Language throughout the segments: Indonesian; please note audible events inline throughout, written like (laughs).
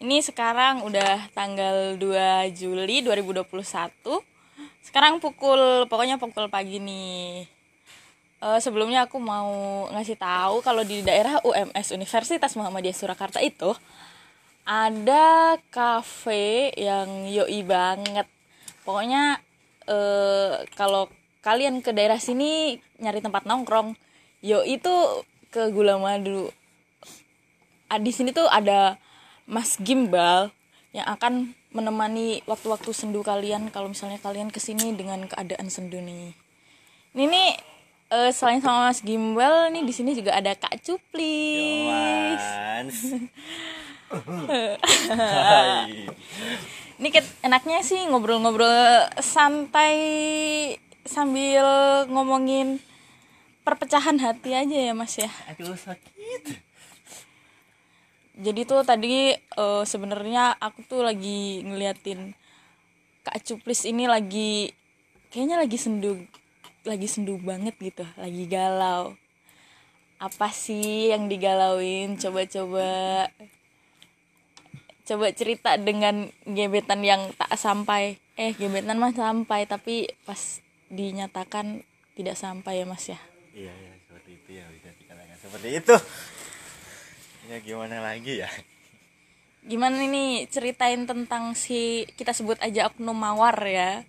Ini sekarang udah tanggal 2 Juli 2021. Sekarang pukul pokoknya pukul pagi nih. Eh, sebelumnya aku mau ngasih tahu kalau di daerah UMS Universitas Muhammadiyah Surakarta itu ada kafe yang yoi banget. Pokoknya eh, kalau kalian ke daerah sini nyari tempat nongkrong, yo itu ke Gula Madu. Ah, di sini tuh ada Mas Gimbal yang akan menemani waktu-waktu sendu kalian kalau misalnya kalian ke sini dengan keadaan sendu nih. Ini nih eh, selain sama Mas Gimbal nih di sini juga ada Kak Cuplis. (laughs) Ini enaknya sih ngobrol-ngobrol santai sambil ngomongin perpecahan hati aja ya Mas ya. Aduh sakit. Jadi tuh tadi eh, sebenarnya aku tuh lagi ngeliatin Kak Cuplis ini lagi kayaknya lagi sendu lagi sendu banget gitu, lagi galau. Apa sih yang digalauin? Coba-coba coba cerita dengan gebetan yang tak sampai. Eh, gebetan mah sampai tapi pas dinyatakan tidak sampai ya Mas ya. Iya ya seperti itu ya bisa dikatakan seperti itu. Ya gimana lagi ya? Gimana nih ceritain tentang si kita sebut aja oknum mawar ya.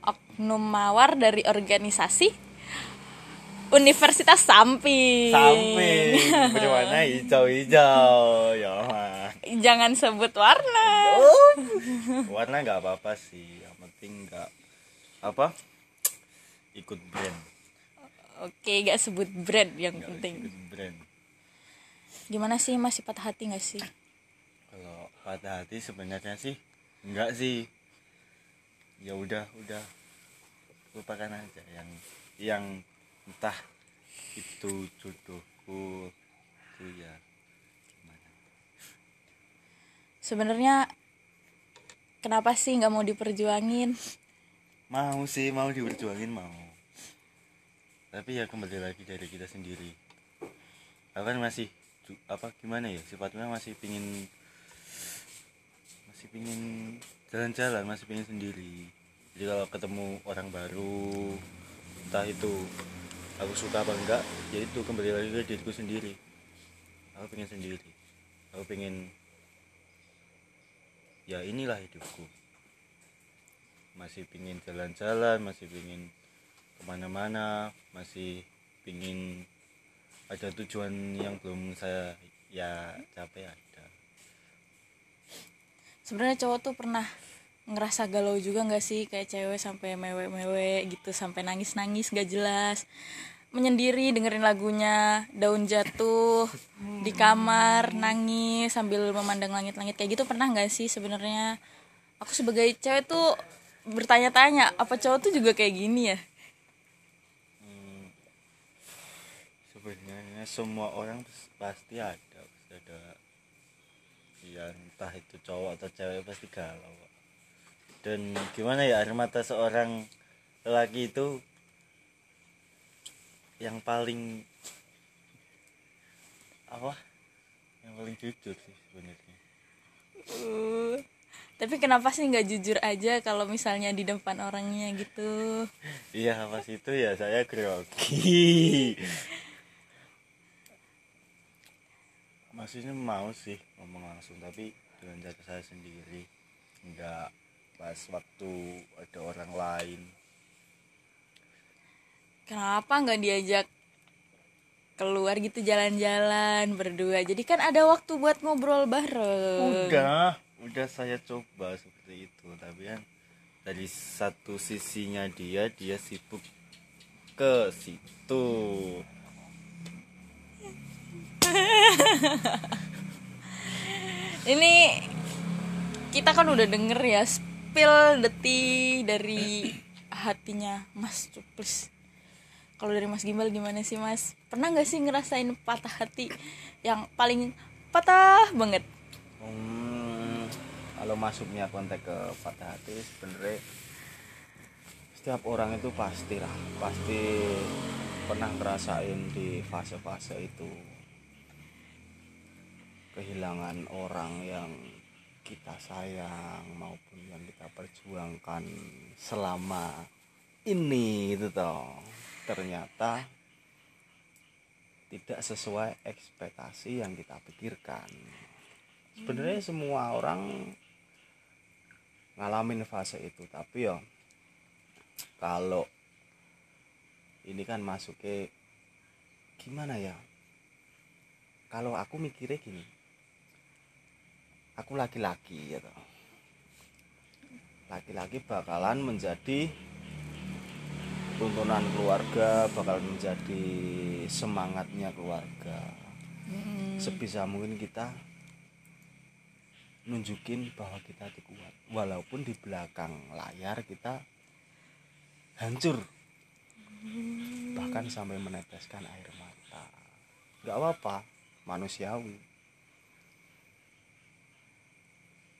Oknum mawar dari organisasi Universitas Samping. Samping berwarna hijau-hijau. Yoman. Jangan sebut warna. Warna nggak apa-apa sih. Yang penting nggak apa? Ikut brand. Oke, gak sebut brand yang Nggak penting. ikut brand. Gimana sih masih patah hati gak sih? Kalau patah hati sebenarnya sih enggak sih. Ya udah, udah lupakan aja yang yang entah itu jodohku itu ya gimana. Sebenarnya kenapa sih nggak mau diperjuangin? Mau sih, mau diperjuangin mau. Tapi ya kembali lagi dari kita sendiri. Aku kan masih apa gimana ya? Sifatnya masih pingin masih pingin jalan-jalan masih pingin sendiri. Jadi kalau ketemu orang baru entah itu aku suka apa enggak ya itu kembali lagi ke diriku sendiri. Aku pengen sendiri. Aku pengen ya inilah hidupku. Masih pingin jalan-jalan masih pingin ke mana-mana masih pingin ada tujuan yang belum saya ya capai ada. Sebenarnya cowok tuh pernah ngerasa galau juga nggak sih? Kayak cewek sampai mewek-mewek gitu sampai nangis-nangis gak jelas. Menyendiri dengerin lagunya daun jatuh (laughs) di kamar nangis sambil memandang langit-langit. Kayak gitu pernah nggak sih sebenarnya? Aku sebagai cewek tuh bertanya-tanya apa cowok tuh juga kayak gini ya Hmm, sebenarnya semua orang pasti ada pasti ada ya entah itu cowok atau cewek pasti galau dan gimana ya air mata seorang lelaki itu yang paling apa? Yang paling jujur sih sebenarnya. Uh, tapi kenapa sih nggak jujur aja kalau misalnya di depan orangnya gitu? (laughs) Iya pas itu ya saya grogi (laughs) maksudnya mau sih ngomong langsung tapi dengan cara saya sendiri nggak pas waktu ada orang lain. Kenapa nggak diajak keluar gitu jalan-jalan berdua? Jadi kan ada waktu buat ngobrol bareng. Udah udah saya coba seperti itu tapi kan dari satu sisinya dia dia sibuk ke situ (laughs) ini kita kan udah denger ya spill detik dari hatinya Mas Cuplis kalau dari Mas Gimbal gimana sih Mas? Pernah nggak sih ngerasain patah hati yang paling patah banget? Hmm, kalau masuknya konteks ke patah hati sebenarnya setiap orang itu pasti lah pasti pernah ngerasain di fase-fase itu kehilangan orang yang kita sayang maupun yang kita perjuangkan selama ini itu toh. Ternyata tidak sesuai ekspektasi yang kita pikirkan. Sebenarnya semua orang ngalamin fase itu tapi ya kalau ini kan masuknya gimana ya? Kalau aku mikirnya gini aku laki-laki gitu laki-laki bakalan menjadi tuntunan keluarga bakal menjadi semangatnya keluarga. Sebisa mungkin kita nunjukin bahwa kita itu kuat. Walaupun di belakang layar kita hancur. Bahkan sampai meneteskan air mata. Nggak apa-apa manusiawi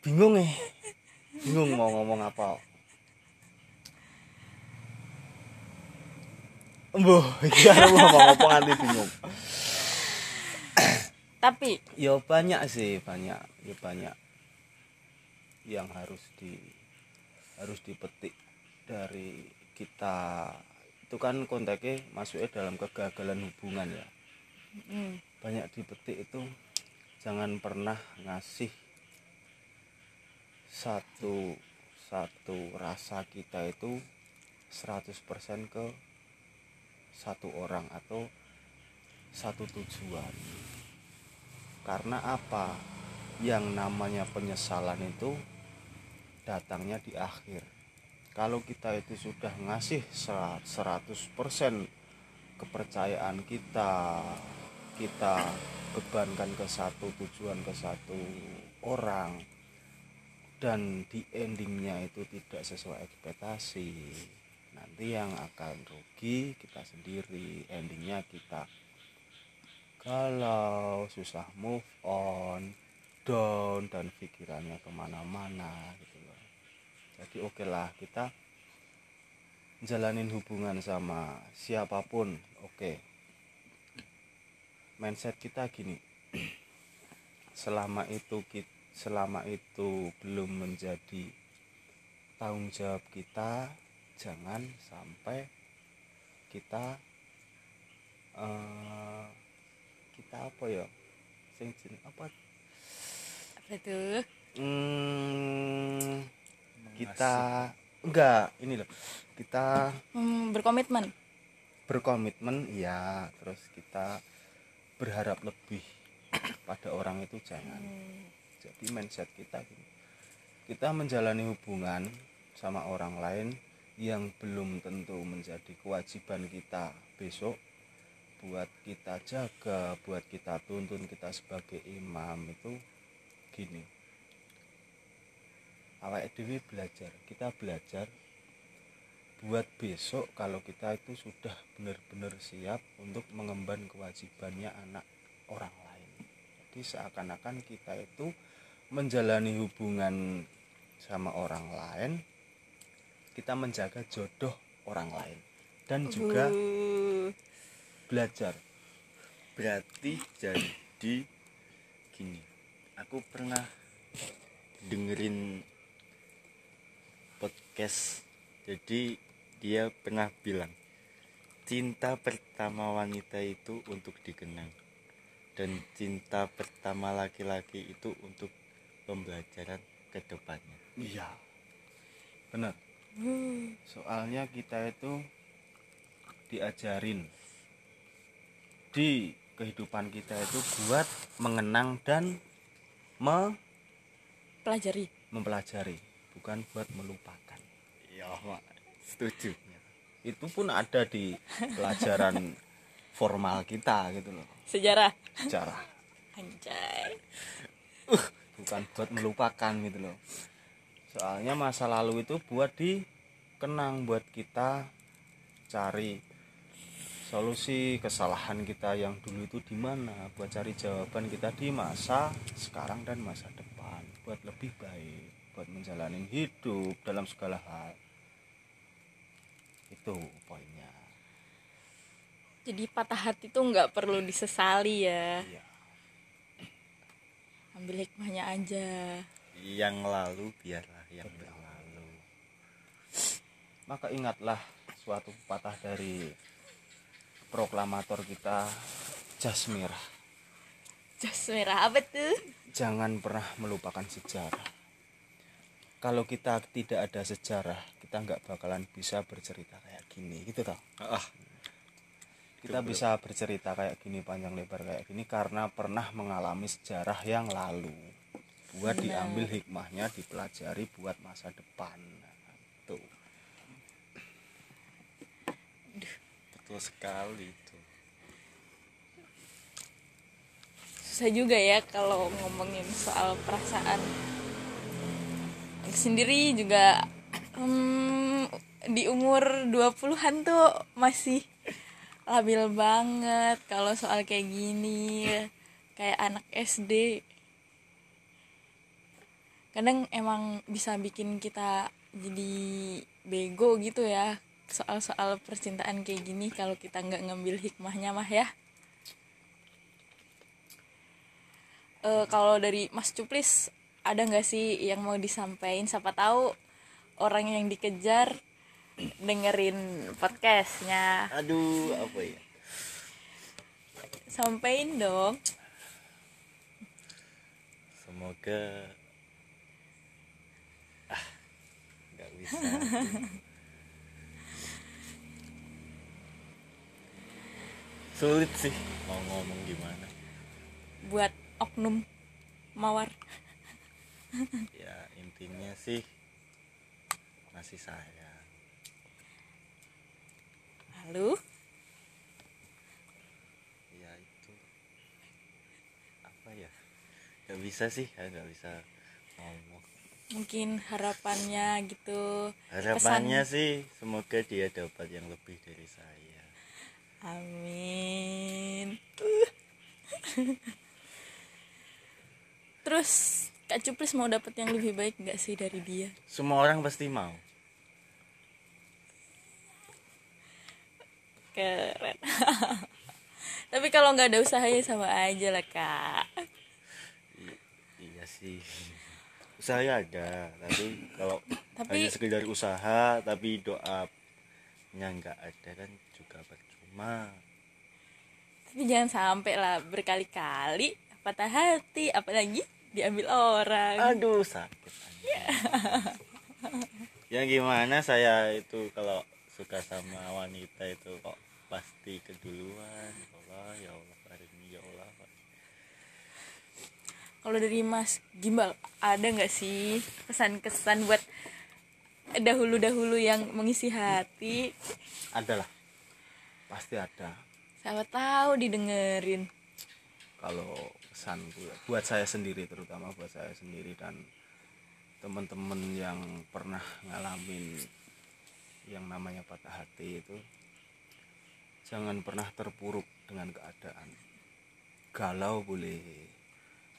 bingung eh. Bingung mau ngomong apa. Embuh, iki karo ngomong apa nganti bingung. tapi Ya banyak sih, banyak, ya banyak yang harus di harus dipetik dari kita. Itu kan konteksnya masuknya dalam kegagalan hubungan ya. Mm, banyak dipetik itu jangan pernah ngasih satu satu rasa kita itu 100% ke satu orang atau satu tujuan. Karena apa? Yang namanya penyesalan itu datangnya di akhir. Kalau kita itu sudah ngasih 100% kepercayaan kita kita bebankan ke satu tujuan ke satu orang dan di endingnya itu tidak sesuai ekspektasi. Nanti yang akan rugi kita sendiri. Endingnya kita kalau susah move on down dan pikirannya ke mana-mana gitu loh. Jadi oke lah kita jalanin hubungan sama siapa pun. Oke. Mindset kita gini. (clears throat) Selama itu kita selama itu belum menjadi tanggung jawab kita jangan sampai kita eh, kita apa ya? Sing apa? Apa tuh hmm, kita enggak ini loh. Kita Hmm, berkomitmen. Berkomitmen ya terus kita berharap lebih pada orang itu jangan jadi mindset kita gini. Kita menjalani hubungan sama orang lain yang belum tentu menjadi kewajiban kita besok. Buat kita jaga buat kita tuntun kita sebagai imam itu gini. Awak dewi belajar kita belajar buat besok kalau kita itu sudah benar-benar siap untuk mengemban kewajibannya anak orang lain. Jadi seakan-akan kita itu menjalani hubungan sama orang lain kita menjaga jodoh orang lain. Dan juga Uh, belajar. Berarti jadi gini aku pernah dengerin podcast. Jadi dia pernah bilang cinta pertama wanita itu untuk dikenang dan cinta pertama laki-laki itu untuk pembelajaran ke depannya iya. Benar. Soalnya kita itu diajarin di kehidupan kita itu buat mengenang dan me- pelajari mempelajari bukan buat melupakan. Ya mak. Setuju. Itu pun ada di pelajaran formal kita gitu loh. Sejarah. Cara anjay bukan buat melupakan gitu loh. Soalnya masa lalu itu buat dikenang buat kita cari solusi kesalahan kita yang dulu itu di mana buat cari jawaban kita di masa sekarang dan masa depan buat lebih baik buat menjalani hidup dalam segala hal. Itu poinnya. Jadi patah hati tuh nggak perlu disesali ya. Iya ambil hikmahnya aja. Yang lalu biarlah yang berlalu. Maka ingatlah suatu patah dari proklamator kita jas merah. Jas merah apa tuh? Jangan pernah melupakan sejarah. Kalau kita tidak ada sejarah kita nggak bakalan bisa bercerita kayak gini gitu toh? Ah kita bisa bercerita kayak gini panjang lebar kayak gini karena pernah mengalami sejarah yang lalu. Buat diambil hikmahnya dipelajari buat masa depan. Nah, tuh betul sekali itu susah juga ya kalau ngomongin soal perasaan. Aku sendiri juga hmm, di umur 20-an tuh masih labil banget kalau soal kayak gini. Kayak anak SD kadang emang bisa bikin kita jadi bego gitu ya. Soal-soal percintaan kayak gini kalau kita nggak ngambil hikmahnya mah ya. Eh, kalau dari Mas Cuplis ada nggak sih yang mau disampaikan? Siapa tahu orang yang dikejar dengerin podcastnya. Aduh apa ya? Sampaikan dong. Semoga ah nggak bisa. (laughs) Sulit sih mau ngomong gimana. Buat oknum mawar. Ya intinya sih masih sayang lalu? Ya itu. Apa ya? Nggak bisa sih ya nggak bisa ngomong. Mungkin harapannya gitu harapannya sih semoga dia dapat yang lebih dari saya. Amin. Terus Kak Cuplis mau dapet yang lebih baik nggak sih dari dia? Semua orang pasti mau keren. (laughs) Tapi kalau nggak ada usahanya sama aja lah kak. I- iya sih. Saya ada tapi kalau Tapi- hanya sekedar usaha tapi doanya nggak ada kan juga percuma. Tapi jangan sampai lah berkali-kali patah hati apalagi diambil orang. Aduh sakit. Anjing. ya gimana saya itu kalau suka sama wanita itu kok pasti keduluan. Ya Allah ya Allah hari ini ya Allah. Kalau dari Mas Gimbal ada nggak sih kesan-kesan buat dahulu-dahulu yang mengisi hati? Adalah. Pasti ada. Siapa tahu didengerin. Kalau pesan gue buat saya sendiri terutama buat saya sendiri dan teman-teman yang pernah ngalamin yang namanya patah hati itu jangan pernah terpuruk dengan keadaan. Galau boleh.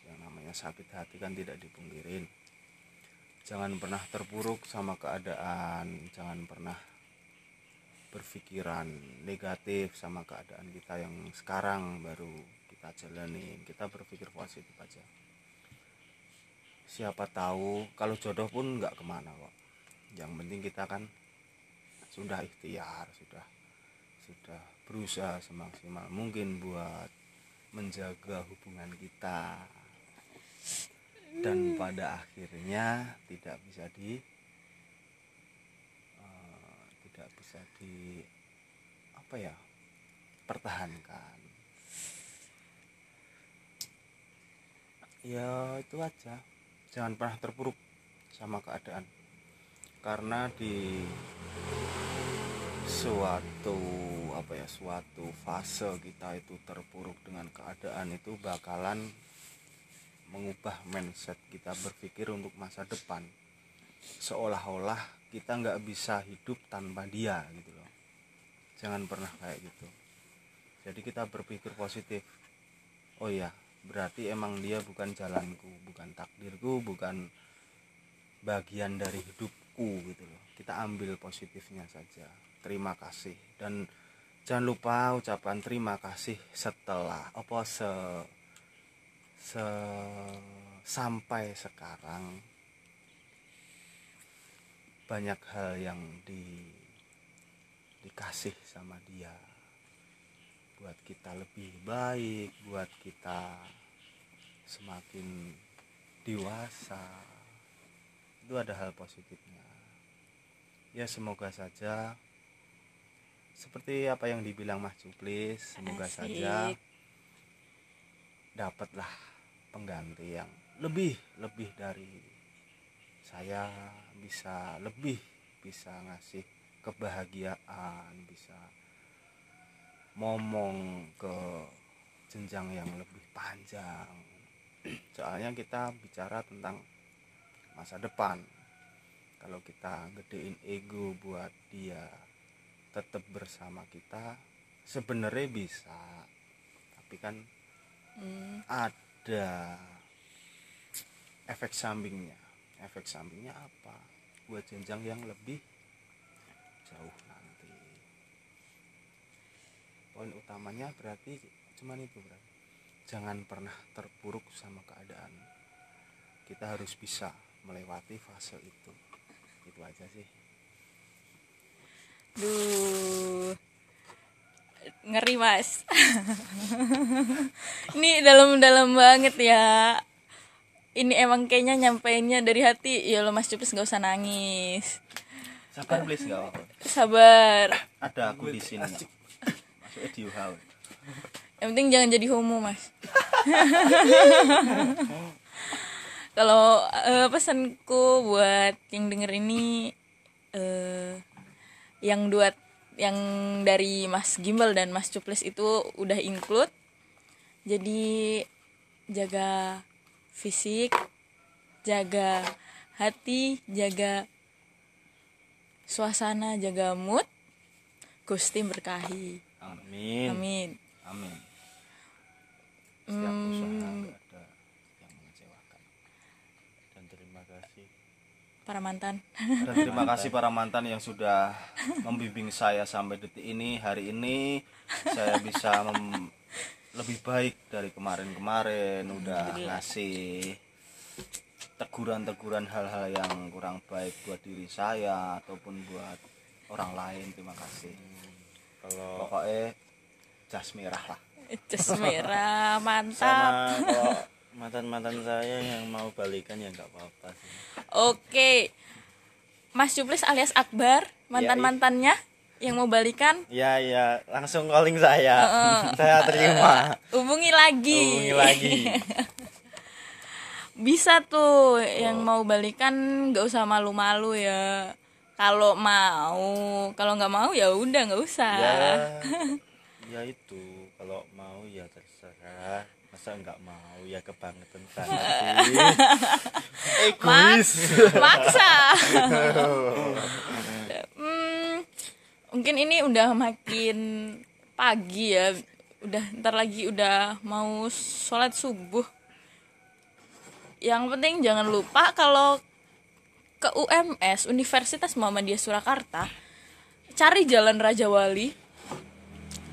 Yang namanya sakit hati kan tidak dipungkirin. Jangan pernah terpuruk sama keadaan. Jangan pernah berpikiran negatif sama keadaan kita yang sekarang baru kita jalanin kita berpikir positif aja. Siapa tahu kalau jodoh pun nggak ke mana kok. Yang penting kita kan sudah ikhtiar sudah sudah berusaha semaksimal mungkin buat menjaga hubungan kita. Dan pada akhirnya tidak bisa di eh, tidak bisa di apa ya pertahankan. Ya itu aja. Jangan pernah terpuruk sama keadaan. Karena di suatu apa ya suatu fase kita itu terpuruk dengan keadaan itu bakalan mengubah mindset kita berpikir untuk masa depan. Seolah-olah kita nggak bisa hidup tanpa dia gitu loh. Jangan pernah kayak gitu. Jadi kita berpikir positif oh ya berarti emang dia bukan jalanku bukan takdirku bukan bagian dari hidupku gitu loh. Kita ambil positifnya saja. Terima kasih. Dan jangan lupa ucapan terima kasih setelah apa se se sampai sekarang. Banyak hal yang di dikasih sama dia. Buat kita lebih baik buat kita semakin dewasa. Itu ada hal positifnya ya semoga saja. Seperti apa yang dibilang Mas Cuplis semoga Asik. saja dapatlah pengganti yang lebih lebih dari saya bisa lebih bisa ngasih kebahagiaan bisa ngomong ke jenjang yang lebih panjang. (clears throat) Soalnya kita bicara tentang masa depan kalau kita gedein ego buat dia tetap bersama kita sebenarnya bisa. Tapi kan Hmm, ada efek sampingnya. Efek sampingnya apa? Buat jenjang yang lebih jauh nanti. Poin utamanya berarti cuman itu berarti jangan pernah terpuruk sama keadaan. Kita harus bisa melewati fase itu itu aja sih. Duh. Ngeri mas. (laughs) Ini dalam-dalam banget ya. Ini emang kayaknya nyampeinnya dari hati. Ya lo mas Cupis nggak usah nangis. Sabar please nggak apa sabar. Ada aku di sini. Masuk di yang penting jangan jadi homo mas (laughs) kalau eh, pesanku buat yang denger ini eh yang dua yang dari Mas Gimbal dan Mas Cuples itu udah include. Jadi jaga fisik jaga hati jaga suasana jaga mood. Gusti berkahi. Amin. Amin. Amin. Setiap usaha yang mengecewakan dan terima kasih para mantan Dan terima kasih para mantan yang sudah membimbing saya sampai detik ini. Hari ini saya bisa mem- lebih baik dari kemarin-kemarin. Udah ngasih teguran-teguran hal-hal yang kurang baik buat diri saya ataupun buat orang lain. Terima kasih. kalau Pokoknya jas merah lah. Jas merah mantap sama kalau mantan-mantan saya yang mau balikan ya nggak apa-apa sih. Oke. Mas Juplis alias Akbar, mantan-mantannya yang mau balikan, ya ya. Langsung calling saya. Saya terima. Hubungi lagi. hubungi lagi. (laughs) Bisa tuh yang mau balikan nggak usah malu-malu ya. Kalau mau, kalau nggak mau ya udah nggak usah. ya. (laughs) Ya itu kalau mau ya terserah. Masa nggak mau ya kebangetan banget (laughs) Mak- maksa. (laughs) Hmm, mungkin ini udah makin pagi ya. Udah ntar lagi udah mau sholat subuh. Yang penting jangan lupa kalau ke UMS Universitas Muhammadiyah Surakarta cari Jalan Raja Wali.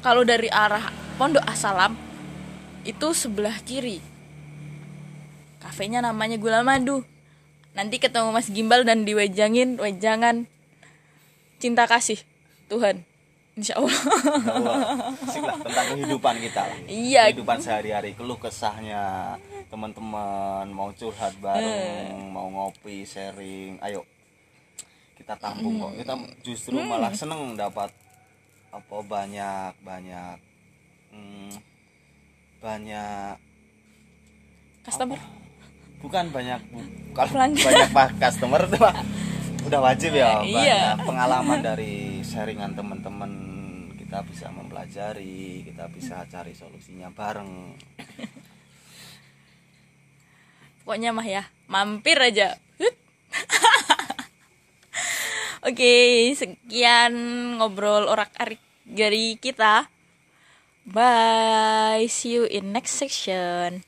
Kalau dari arah Pondok Asalam itu sebelah kiri kafenya namanya Gula Madu nanti ketemu Mas Gimbal dan diwejangin wejangan cinta kasih Tuhan Insya Allah Asik lah tentang kehidupan kita lah. Iya. Kehidupan sehari-hari, keluh kesahnya teman-teman mau curhat bareng, mau ngopi, sharing. Ayo. Kita tampung kok. Kita justru malah seneng dapat apa banyak banyak hmm, banyak customer bukan banyak kalau Pelanggan. (laughs) banyak pak customer itu mah udah wajib ya Iya. banyak pengalaman dari sharingan teman-teman kita bisa mempelajari kita bisa cari solusinya bareng. Pokoknya mah ya mampir aja. (laughs) Oke sekian ngobrol orak arik dari kita. Bye see you in next section